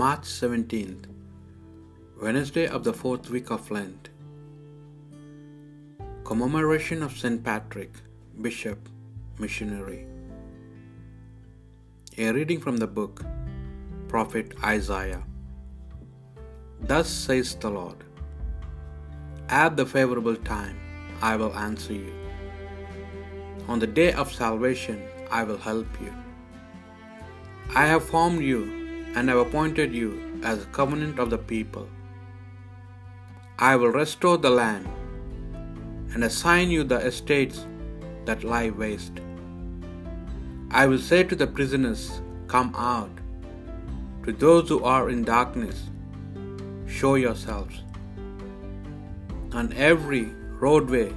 March 17th, Wednesday of the fourth week of Lent. Commemoration of St. Patrick, Bishop, Missionary. A reading from the book Prophet Isaiah. Thus says the Lord At the favorable time I will answer you. On the day of salvation I will help you. I have formed you and have appointed you as a covenant of the people. I will restore the land and assign you the estates that lie waste. I will say to the prisoners, Come out. To those who are in darkness, show yourselves. On every roadway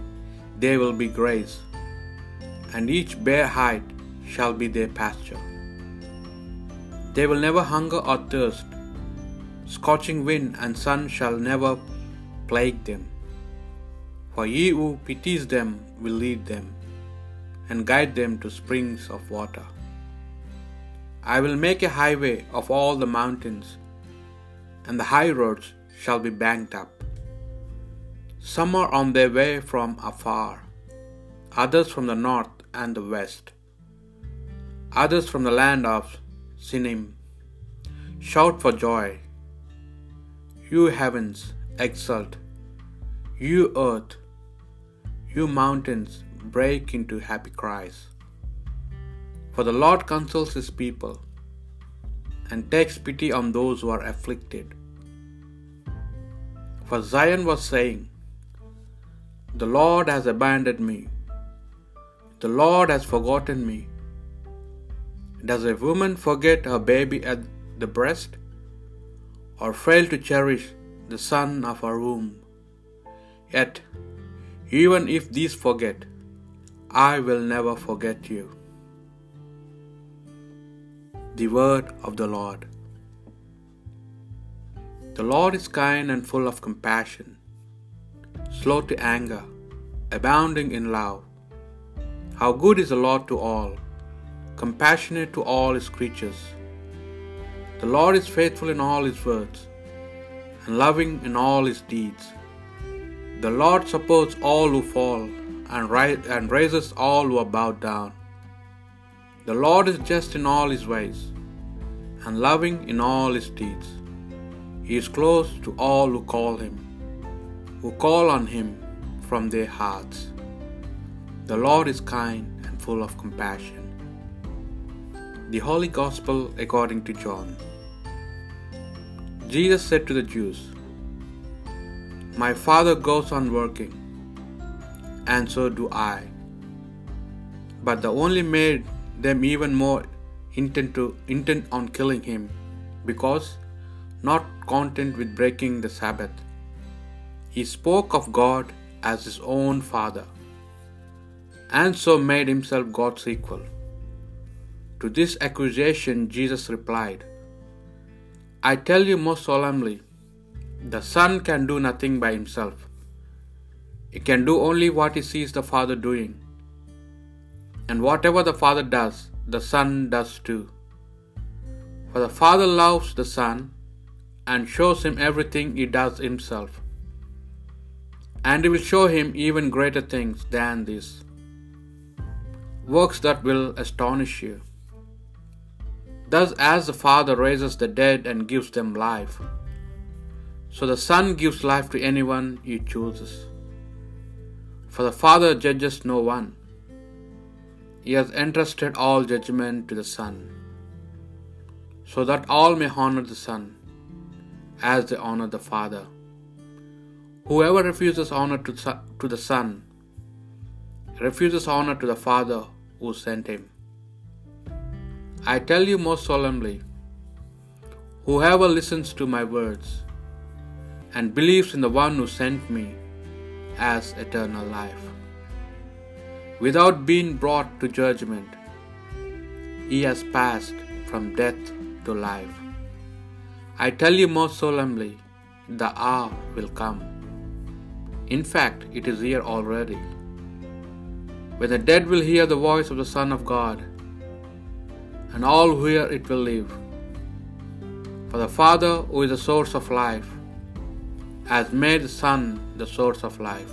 there will be grace, and each bare height shall be their pasture. They will never hunger or thirst. Scorching wind and sun shall never plague them. For he who pities them will lead them and guide them to springs of water. I will make a highway of all the mountains, and the high roads shall be banked up. Some are on their way from afar, others from the north and the west, others from the land of Sinim. Shout for joy, you heavens, exult, you earth, you mountains, break into happy cries. For the Lord consoles his people and takes pity on those who are afflicted. For Zion was saying, The Lord has abandoned me, the Lord has forgotten me. Does a woman forget her baby at the breast, or fail to cherish the son of her womb? Yet, even if these forget, I will never forget you. The word of the Lord. The Lord is kind and full of compassion, slow to anger, abounding in love. How good is the Lord to all, compassionate to all his creatures. The Lord is faithful in all his words, and loving in all his deeds. The Lord supports all who fall and, and raises all who are bowed down. The Lord is just in all his ways and loving in all his deeds. He is close to all who call him, who call on him from their hearts. The Lord is kind and full of compassion. The Holy Gospel according to John. Jesus said to the Jews, My Father goes on working, and so do I. But the only made them even more intent, to, intent on killing him, because, not content with breaking the Sabbath, he spoke of God as his own Father, and so made himself God's equal. To this accusation, Jesus replied, I tell you most solemnly, the Son can do nothing by himself. He can do only what he sees the Father doing. And whatever the Father does, the Son does too. For the Father loves the Son and shows him everything he does himself. And he will show him even greater things than this works that will astonish you. Thus, as the Father raises the dead and gives them life, so the Son gives life to anyone he chooses. For the Father judges no one, he has entrusted all judgment to the Son, so that all may honor the Son as they honor the Father. Whoever refuses honor to, to the Son refuses honor to the Father who sent him. I tell you most solemnly, whoever listens to my words and believes in the one who sent me has eternal life. Without being brought to judgment, he has passed from death to life. I tell you most solemnly, the hour will come. In fact, it is here already. When the dead will hear the voice of the Son of God, and all hear it will live. For the Father, who is the source of life, has made the Son the source of life.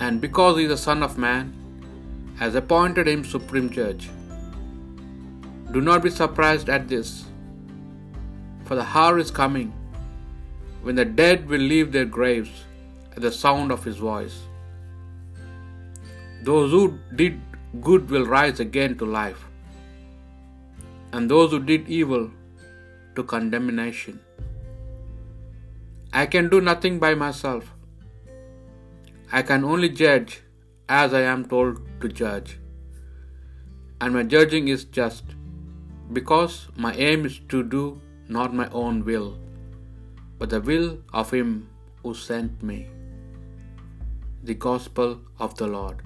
And because he is the Son of Man, has appointed him supreme judge. Do not be surprised at this, for the hour is coming when the dead will leave their graves at the sound of his voice. Those who did good will rise again to life, and those who did evil to condemnation. I can do nothing by myself. I can only judge as I am told to judge. And my judging is just, because my aim is to do not my own will, but the will of Him who sent me. The Gospel of the Lord.